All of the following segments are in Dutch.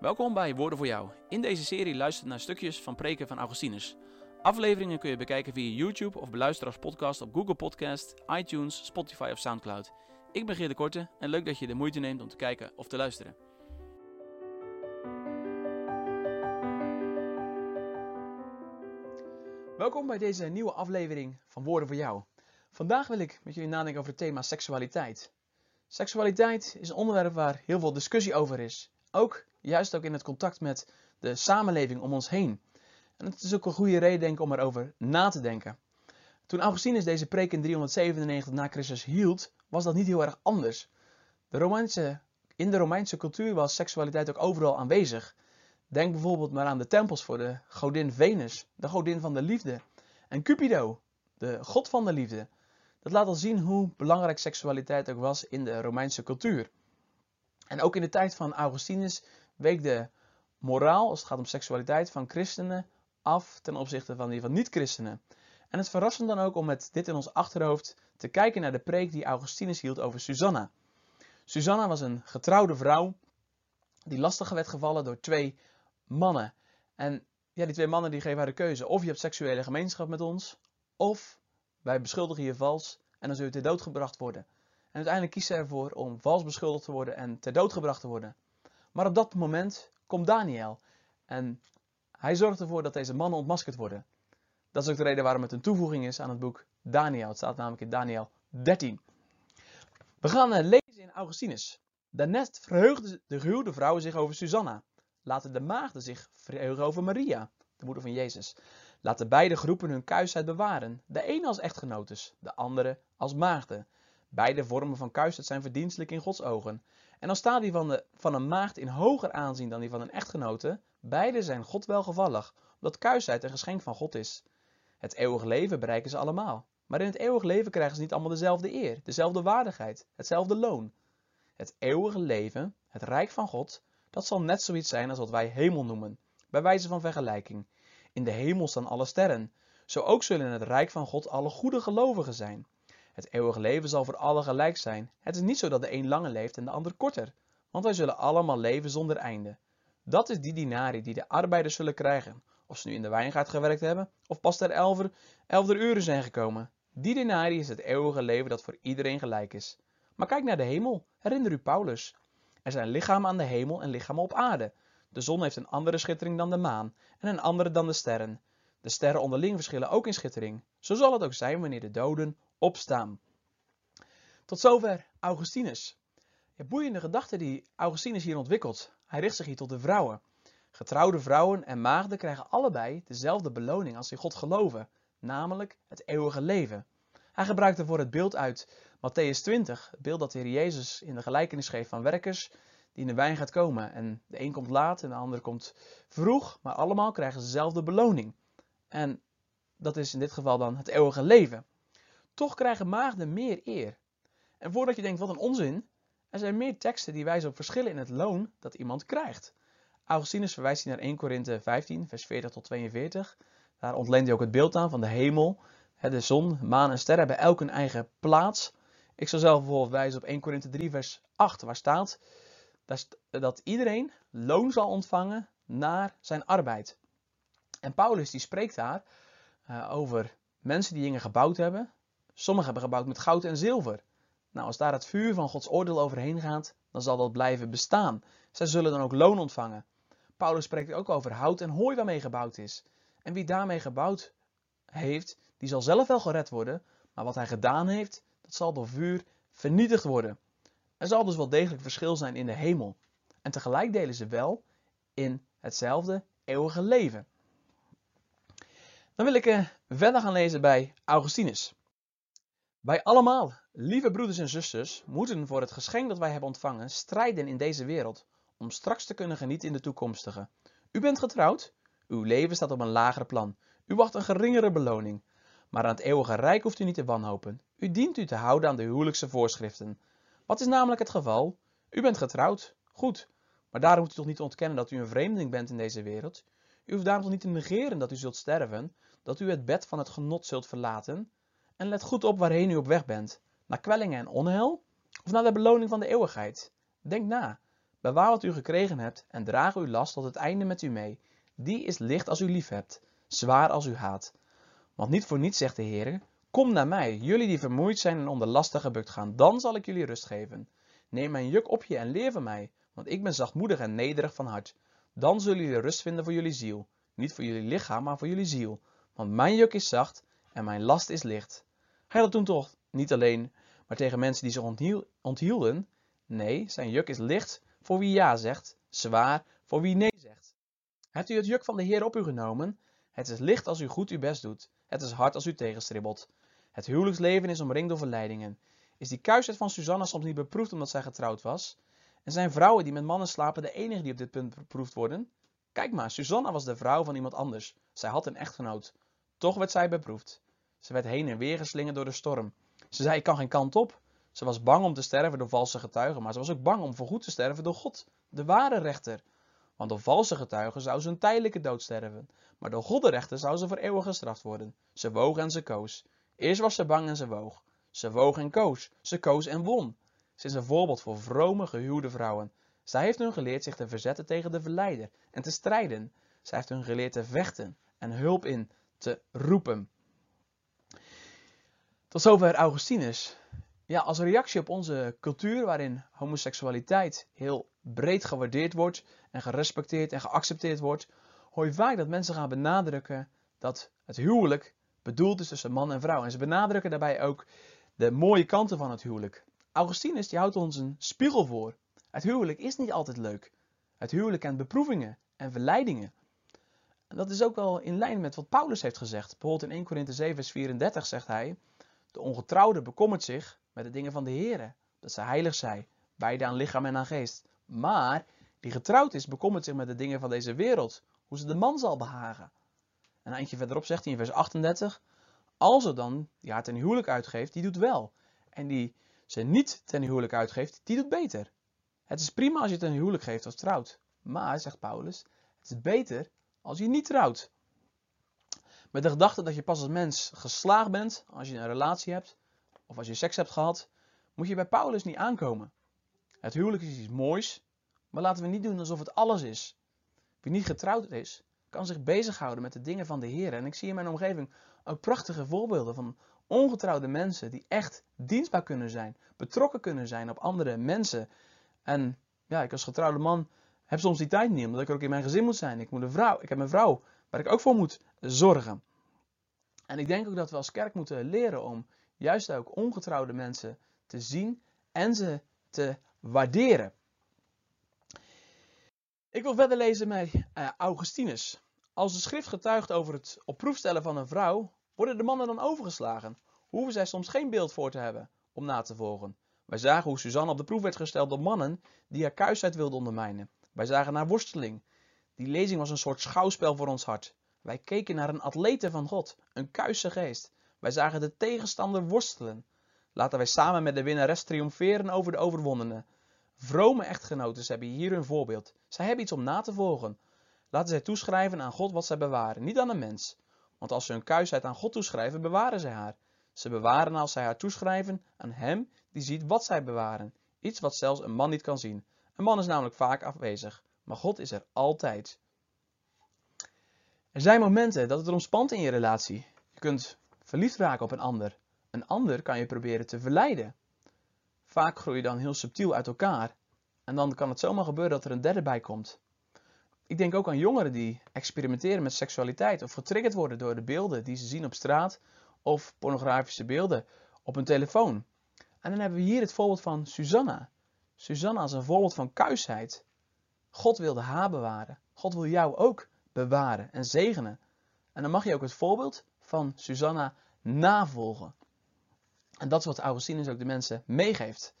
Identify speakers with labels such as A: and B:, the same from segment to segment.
A: Welkom bij Woorden voor Jou. In deze serie luister je naar stukjes van preken van Augustinus. Afleveringen kun je bekijken via YouTube of beluisteren als podcast op Google Podcast, iTunes, Spotify of Soundcloud. Ik ben Geert de Korte en leuk dat je de moeite neemt om te kijken of te luisteren. Welkom bij deze nieuwe aflevering van Woorden voor Jou. Vandaag wil ik met jullie nadenken over het thema seksualiteit. Seksualiteit is een onderwerp waar heel veel discussie over is. Ook, juist ook in het contact met de samenleving om ons heen. En het is ook een goede reden denk ik, om erover na te denken. Toen Augustinus deze preek in 397 na Christus hield, was dat niet heel erg anders. De Romeinse, in de Romeinse cultuur was seksualiteit ook overal aanwezig. Denk bijvoorbeeld maar aan de tempels voor de godin Venus, de godin van de liefde. En Cupido, de god van de liefde. Dat laat al zien hoe belangrijk seksualiteit ook was in de Romeinse cultuur. En ook in de tijd van Augustinus week de moraal, als het gaat om seksualiteit, van christenen af ten opzichte van die van niet-christenen. En het verrassend dan ook om met dit in ons achterhoofd te kijken naar de preek die Augustinus hield over Susanna. Susanna was een getrouwde vrouw die lastig werd gevallen door twee mannen. En ja, die twee mannen die geven haar de keuze. Of je hebt seksuele gemeenschap met ons, of wij beschuldigen je vals en dan zul je ter dood gebracht worden. Uiteindelijk kiest ze ervoor om vals beschuldigd te worden en ter dood gebracht te worden. Maar op dat moment komt Daniel. En hij zorgt ervoor dat deze mannen ontmaskerd worden. Dat is ook de reden waarom het een toevoeging is aan het boek Daniel. Het staat namelijk in Daniel 13. We gaan eh, lezen in Augustinus. Daarnet verheugde de gehuwde vrouwen zich over Susanna. Laten de maagden zich verheugen over Maria, de moeder van Jezus. Laten beide groepen hun kuisheid bewaren. De ene als echtgenotes, de andere als maagden. Beide vormen van kuisheid zijn verdienstelijk in Gods ogen. En al staat die van, de, van een maagd in hoger aanzien dan die van een echtgenote, beide zijn God welgevallig, omdat kuisheid een geschenk van God is. Het eeuwige leven bereiken ze allemaal. Maar in het eeuwige leven krijgen ze niet allemaal dezelfde eer, dezelfde waardigheid, hetzelfde loon. Het eeuwige leven, het rijk van God, dat zal net zoiets zijn als wat wij hemel noemen, bij wijze van vergelijking. In de hemel staan alle sterren. Zo ook zullen in het rijk van God alle goede gelovigen zijn. Het eeuwige leven zal voor allen gelijk zijn. Het is niet zo dat de een langer leeft en de ander korter, want wij zullen allemaal leven zonder einde. Dat is die dinari die de arbeiders zullen krijgen, of ze nu in de wijngaard gewerkt hebben, of pas ter elfde elfde uren zijn gekomen. Die denari is het eeuwige leven dat voor iedereen gelijk is. Maar kijk naar de hemel, herinner u Paulus. Er zijn lichamen aan de hemel en lichamen op aarde. De zon heeft een andere schittering dan de maan en een andere dan de sterren. De sterren onderling verschillen ook in schittering. Zo zal het ook zijn wanneer de doden opstaan. Tot zover Augustinus. Ja, boeiende gedachte die Augustinus hier ontwikkelt. Hij richt zich hier tot de vrouwen. Getrouwde vrouwen en maagden krijgen allebei dezelfde beloning als ze God geloven, namelijk het eeuwige leven. Hij gebruikt ervoor het beeld uit Matthäus 20, het beeld dat de Heer Jezus in de gelijkenis geeft van werkers die in de wijn gaat komen. En de een komt laat en de ander komt vroeg, maar allemaal krijgen ze dezelfde beloning. En dat is in dit geval dan het eeuwige leven. Toch krijgen maagden meer eer. En voordat je denkt, wat een onzin, er zijn meer teksten die wijzen op verschillen in het loon dat iemand krijgt. Augustinus verwijst hier naar 1 Korinthe 15, vers 40 tot 42. Daar ontleent hij ook het beeld aan van de hemel. De zon, maan en sterren hebben elk een eigen plaats. Ik zal zelf bijvoorbeeld wijzen op 1 Korinthe 3, vers 8, waar staat dat iedereen loon zal ontvangen naar zijn arbeid. En Paulus die spreekt daar uh, over mensen die dingen gebouwd hebben. Sommigen hebben gebouwd met goud en zilver. Nou, als daar het vuur van Gods oordeel overheen gaat, dan zal dat blijven bestaan. Zij zullen dan ook loon ontvangen. Paulus spreekt ook over hout en hooi waarmee gebouwd is. En wie daarmee gebouwd heeft, die zal zelf wel gered worden, maar wat hij gedaan heeft, dat zal door vuur vernietigd worden. Er zal dus wel degelijk verschil zijn in de hemel. En tegelijk delen ze wel in hetzelfde eeuwige leven. Dan wil ik uh, verder gaan lezen bij Augustinus. Wij allemaal, lieve broeders en zusters, moeten voor het geschenk dat wij hebben ontvangen strijden in deze wereld, om straks te kunnen genieten in de toekomstige. U bent getrouwd, uw leven staat op een lager plan, u wacht een geringere beloning. Maar aan het eeuwige rijk hoeft u niet te wanhopen. U dient u te houden aan de huwelijkse voorschriften. Wat is namelijk het geval? U bent getrouwd, goed, maar daarom moet u toch niet ontkennen dat u een vreemdeling bent in deze wereld? U hoeft daarom toch niet te negeren dat u zult sterven, dat u het bed van het genot zult verlaten? En let goed op waarheen u op weg bent. Naar kwellingen en onheil? Of naar de beloning van de eeuwigheid? Denk na. Bewaar wat u gekregen hebt en draag uw last tot het einde met u mee. Die is licht als u lief hebt, zwaar als u haat. Want niet voor niets zegt de Heer: Kom naar mij, jullie die vermoeid zijn en onder lasten gebukt gaan, dan zal ik jullie rust geven. Neem mijn juk op je en leer van mij, want ik ben zachtmoedig en nederig van hart. Dan zullen jullie rust vinden voor jullie ziel. Niet voor jullie lichaam, maar voor jullie ziel. Want mijn juk is zacht en mijn last is licht. Hij dat toch niet alleen, maar tegen mensen die zich onthielden. Nee, zijn juk is licht voor wie ja zegt, zwaar voor wie nee zegt. Hebt u het juk van de Heer op u genomen? Het is licht als u goed uw best doet. Het is hard als u tegenstribbelt. Het huwelijksleven is omringd door verleidingen. Is die kuisheid van Susanna soms niet beproefd omdat zij getrouwd was? En zijn vrouwen die met mannen slapen de enige die op dit punt beproefd worden? Kijk maar, Susanna was de vrouw van iemand anders. Zij had een echtgenoot. Toch werd zij beproefd. Ze werd heen en weer geslingerd door de storm. Ze zei: Ik kan geen kant op. Ze was bang om te sterven door valse getuigen, maar ze was ook bang om voorgoed te sterven door God, de ware rechter. Want door valse getuigen zou ze een tijdelijke dood sterven, maar door God de rechter zou ze voor eeuwig gestraft worden. Ze woog en ze koos. Eerst was ze bang en ze woog. Ze woog en koos. Ze koos en won. Ze is een voorbeeld voor vrome, gehuwde vrouwen. Zij heeft hun geleerd zich te verzetten tegen de verleider en te strijden. Zij heeft hun geleerd te vechten en hulp in te roepen. Tot zover Augustinus. Ja, als reactie op onze cultuur waarin homoseksualiteit heel breed gewaardeerd wordt en gerespecteerd en geaccepteerd wordt, hoor je vaak dat mensen gaan benadrukken dat het huwelijk bedoeld is tussen man en vrouw. En ze benadrukken daarbij ook de mooie kanten van het huwelijk. Augustinus die houdt ons een spiegel voor. Het huwelijk is niet altijd leuk. Het huwelijk kent beproevingen en verleidingen. En dat is ook wel in lijn met wat Paulus heeft gezegd. Bijvoorbeeld in 1 Korinthe 7 vers 34 zegt hij... De ongetrouwde bekommert zich met de dingen van de Heer, dat ze heilig zijn, beide aan lichaam en aan geest. Maar die getrouwd is, bekommert zich met de dingen van deze wereld, hoe ze de man zal behagen. En een eindje verderop zegt hij in vers 38, als er dan die haar ten huwelijk uitgeeft, die doet wel. En die ze niet ten huwelijk uitgeeft, die doet beter. Het is prima als je ten huwelijk geeft als trouwt. Maar, zegt Paulus, het is beter als je niet trouwt. Met de gedachte dat je pas als mens geslaagd bent als je een relatie hebt of als je seks hebt gehad, moet je bij Paulus niet aankomen. Het huwelijk is iets moois, maar laten we niet doen alsof het alles is. Wie niet getrouwd is, kan zich bezighouden met de dingen van de Heer. En ik zie in mijn omgeving ook prachtige voorbeelden van ongetrouwde mensen die echt dienstbaar kunnen zijn, betrokken kunnen zijn op andere mensen. En ja, ik als getrouwde man heb soms die tijd niet, omdat ik ook in mijn gezin moet zijn. Ik, moet een vrouw, ik heb een vrouw waar ik ook voor moet zorgen. En ik denk ook dat we als kerk moeten leren om juist ook ongetrouwde mensen te zien en ze te waarderen. Ik wil verder lezen met uh, Augustinus. Als de schrift getuigt over het op proef stellen van een vrouw, worden de mannen dan overgeslagen. Hoeven zij soms geen beeld voor te hebben om na te volgen. Wij zagen hoe Suzanne op de proef werd gesteld door mannen die haar kuisheid wilden ondermijnen. Wij zagen haar worsteling. Die lezing was een soort schouwspel voor ons hart. Wij keken naar een atlete van God, een kuisse geest. Wij zagen de tegenstander worstelen. Laten wij samen met de winnares triomferen over de overwonnenen. Vrome echtgenoten hebben hier hun voorbeeld. Zij hebben iets om na te volgen. Laten zij toeschrijven aan God wat zij bewaren, niet aan een mens. Want als ze hun kuisheid aan God toeschrijven, bewaren zij haar. Ze bewaren als zij haar toeschrijven aan Hem die ziet wat zij bewaren. Iets wat zelfs een man niet kan zien. Een man is namelijk vaak afwezig, maar God is er altijd. Er zijn momenten dat het erom spant in je relatie. Je kunt verliefd raken op een ander. Een ander kan je proberen te verleiden. Vaak groei je dan heel subtiel uit elkaar. En dan kan het zomaar gebeuren dat er een derde bij komt. Ik denk ook aan jongeren die experimenteren met seksualiteit of getriggerd worden door de beelden die ze zien op straat of pornografische beelden op hun telefoon. En dan hebben we hier het voorbeeld van Susanna. Susanna is een voorbeeld van kuisheid. God wilde haar bewaren. God wil jou ook bewaren en zegenen. En dan mag je ook het voorbeeld van Susanna navolgen. En dat is wat Augustinus ook de mensen meegeeft.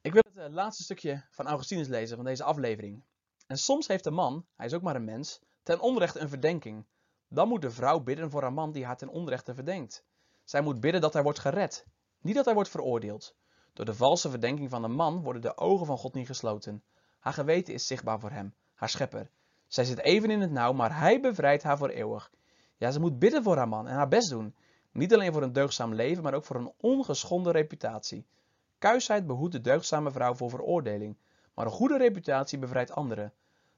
A: Ik wil het eh, laatste stukje van Augustinus lezen van deze aflevering. En soms heeft de man, hij is ook maar een mens, ten onrechte een verdenking. Dan moet de vrouw bidden voor haar man die haar ten onrechte verdenkt. Zij moet bidden dat hij wordt gered, niet dat hij wordt veroordeeld. Door de valse verdenking van de man worden de ogen van God niet gesloten. Haar geweten is zichtbaar voor hem, haar schepper. Zij zit even in het nauw, maar hij bevrijdt haar voor eeuwig. Ja, ze moet bidden voor haar man en haar best doen. Niet alleen voor een deugdzaam leven, maar ook voor een ongeschonden reputatie. Kuisheid behoedt de deugdzame vrouw voor veroordeling, maar een goede reputatie bevrijdt anderen.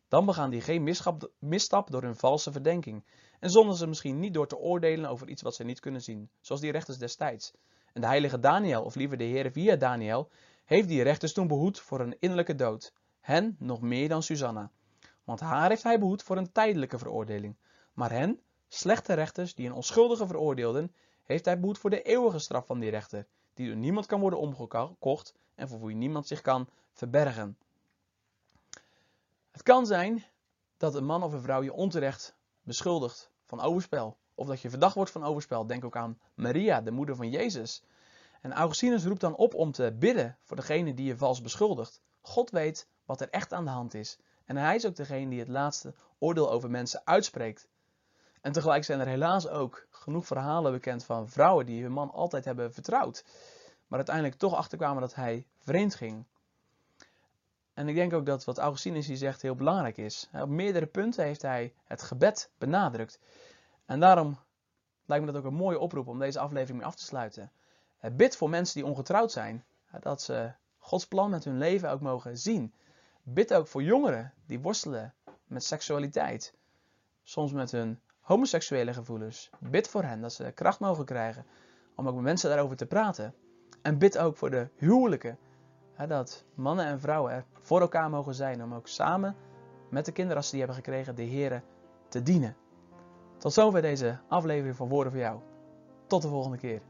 A: Dan begaan die geen misstap, door hun valse verdenking. En zonden ze misschien niet door te oordelen over iets wat ze niet kunnen zien, zoals die rechters destijds. En de heilige Daniel, of liever de Heer via Daniel, heeft die rechters toen behoed voor een innerlijke dood. Hen nog meer dan Susanna. Want haar heeft hij behoed voor een tijdelijke veroordeling. Maar hen, slechte rechters die een onschuldige veroordeelden, heeft hij behoed voor de eeuwige straf van die rechter, die door niemand kan worden omgekocht en voor wie niemand zich kan verbergen. Het kan zijn dat een man of een vrouw je onterecht beschuldigt van overspel. Of dat je verdacht wordt van overspel. Denk ook aan Maria, de moeder van Jezus. En Augustinus roept dan op om te bidden voor degene die je vals beschuldigt. God weet wat er echt aan de hand is. En hij is ook degene die het laatste oordeel over mensen uitspreekt. En tegelijk zijn er helaas ook genoeg verhalen bekend van vrouwen die hun man altijd hebben vertrouwd. Maar uiteindelijk toch achterkwamen dat hij vreemd ging. En ik denk ook dat wat Augustinus hier zegt heel belangrijk is. Op meerdere punten heeft hij het gebed benadrukt. En daarom lijkt me dat ook een mooie oproep om deze aflevering mee af te sluiten. Bid voor mensen die ongetrouwd zijn. Dat ze Gods plan met hun leven ook mogen zien. Bid ook voor jongeren die worstelen met seksualiteit. Soms met hun homoseksuele gevoelens. Bid voor hen dat ze kracht mogen krijgen om ook met mensen daarover te praten. En bid ook voor de huwelijken. Dat mannen en vrouwen er voor elkaar mogen zijn om ook samen met de kinderen als ze die hebben gekregen de Heren te dienen. Tot zover deze aflevering van Woorden voor jou. Tot de volgende keer.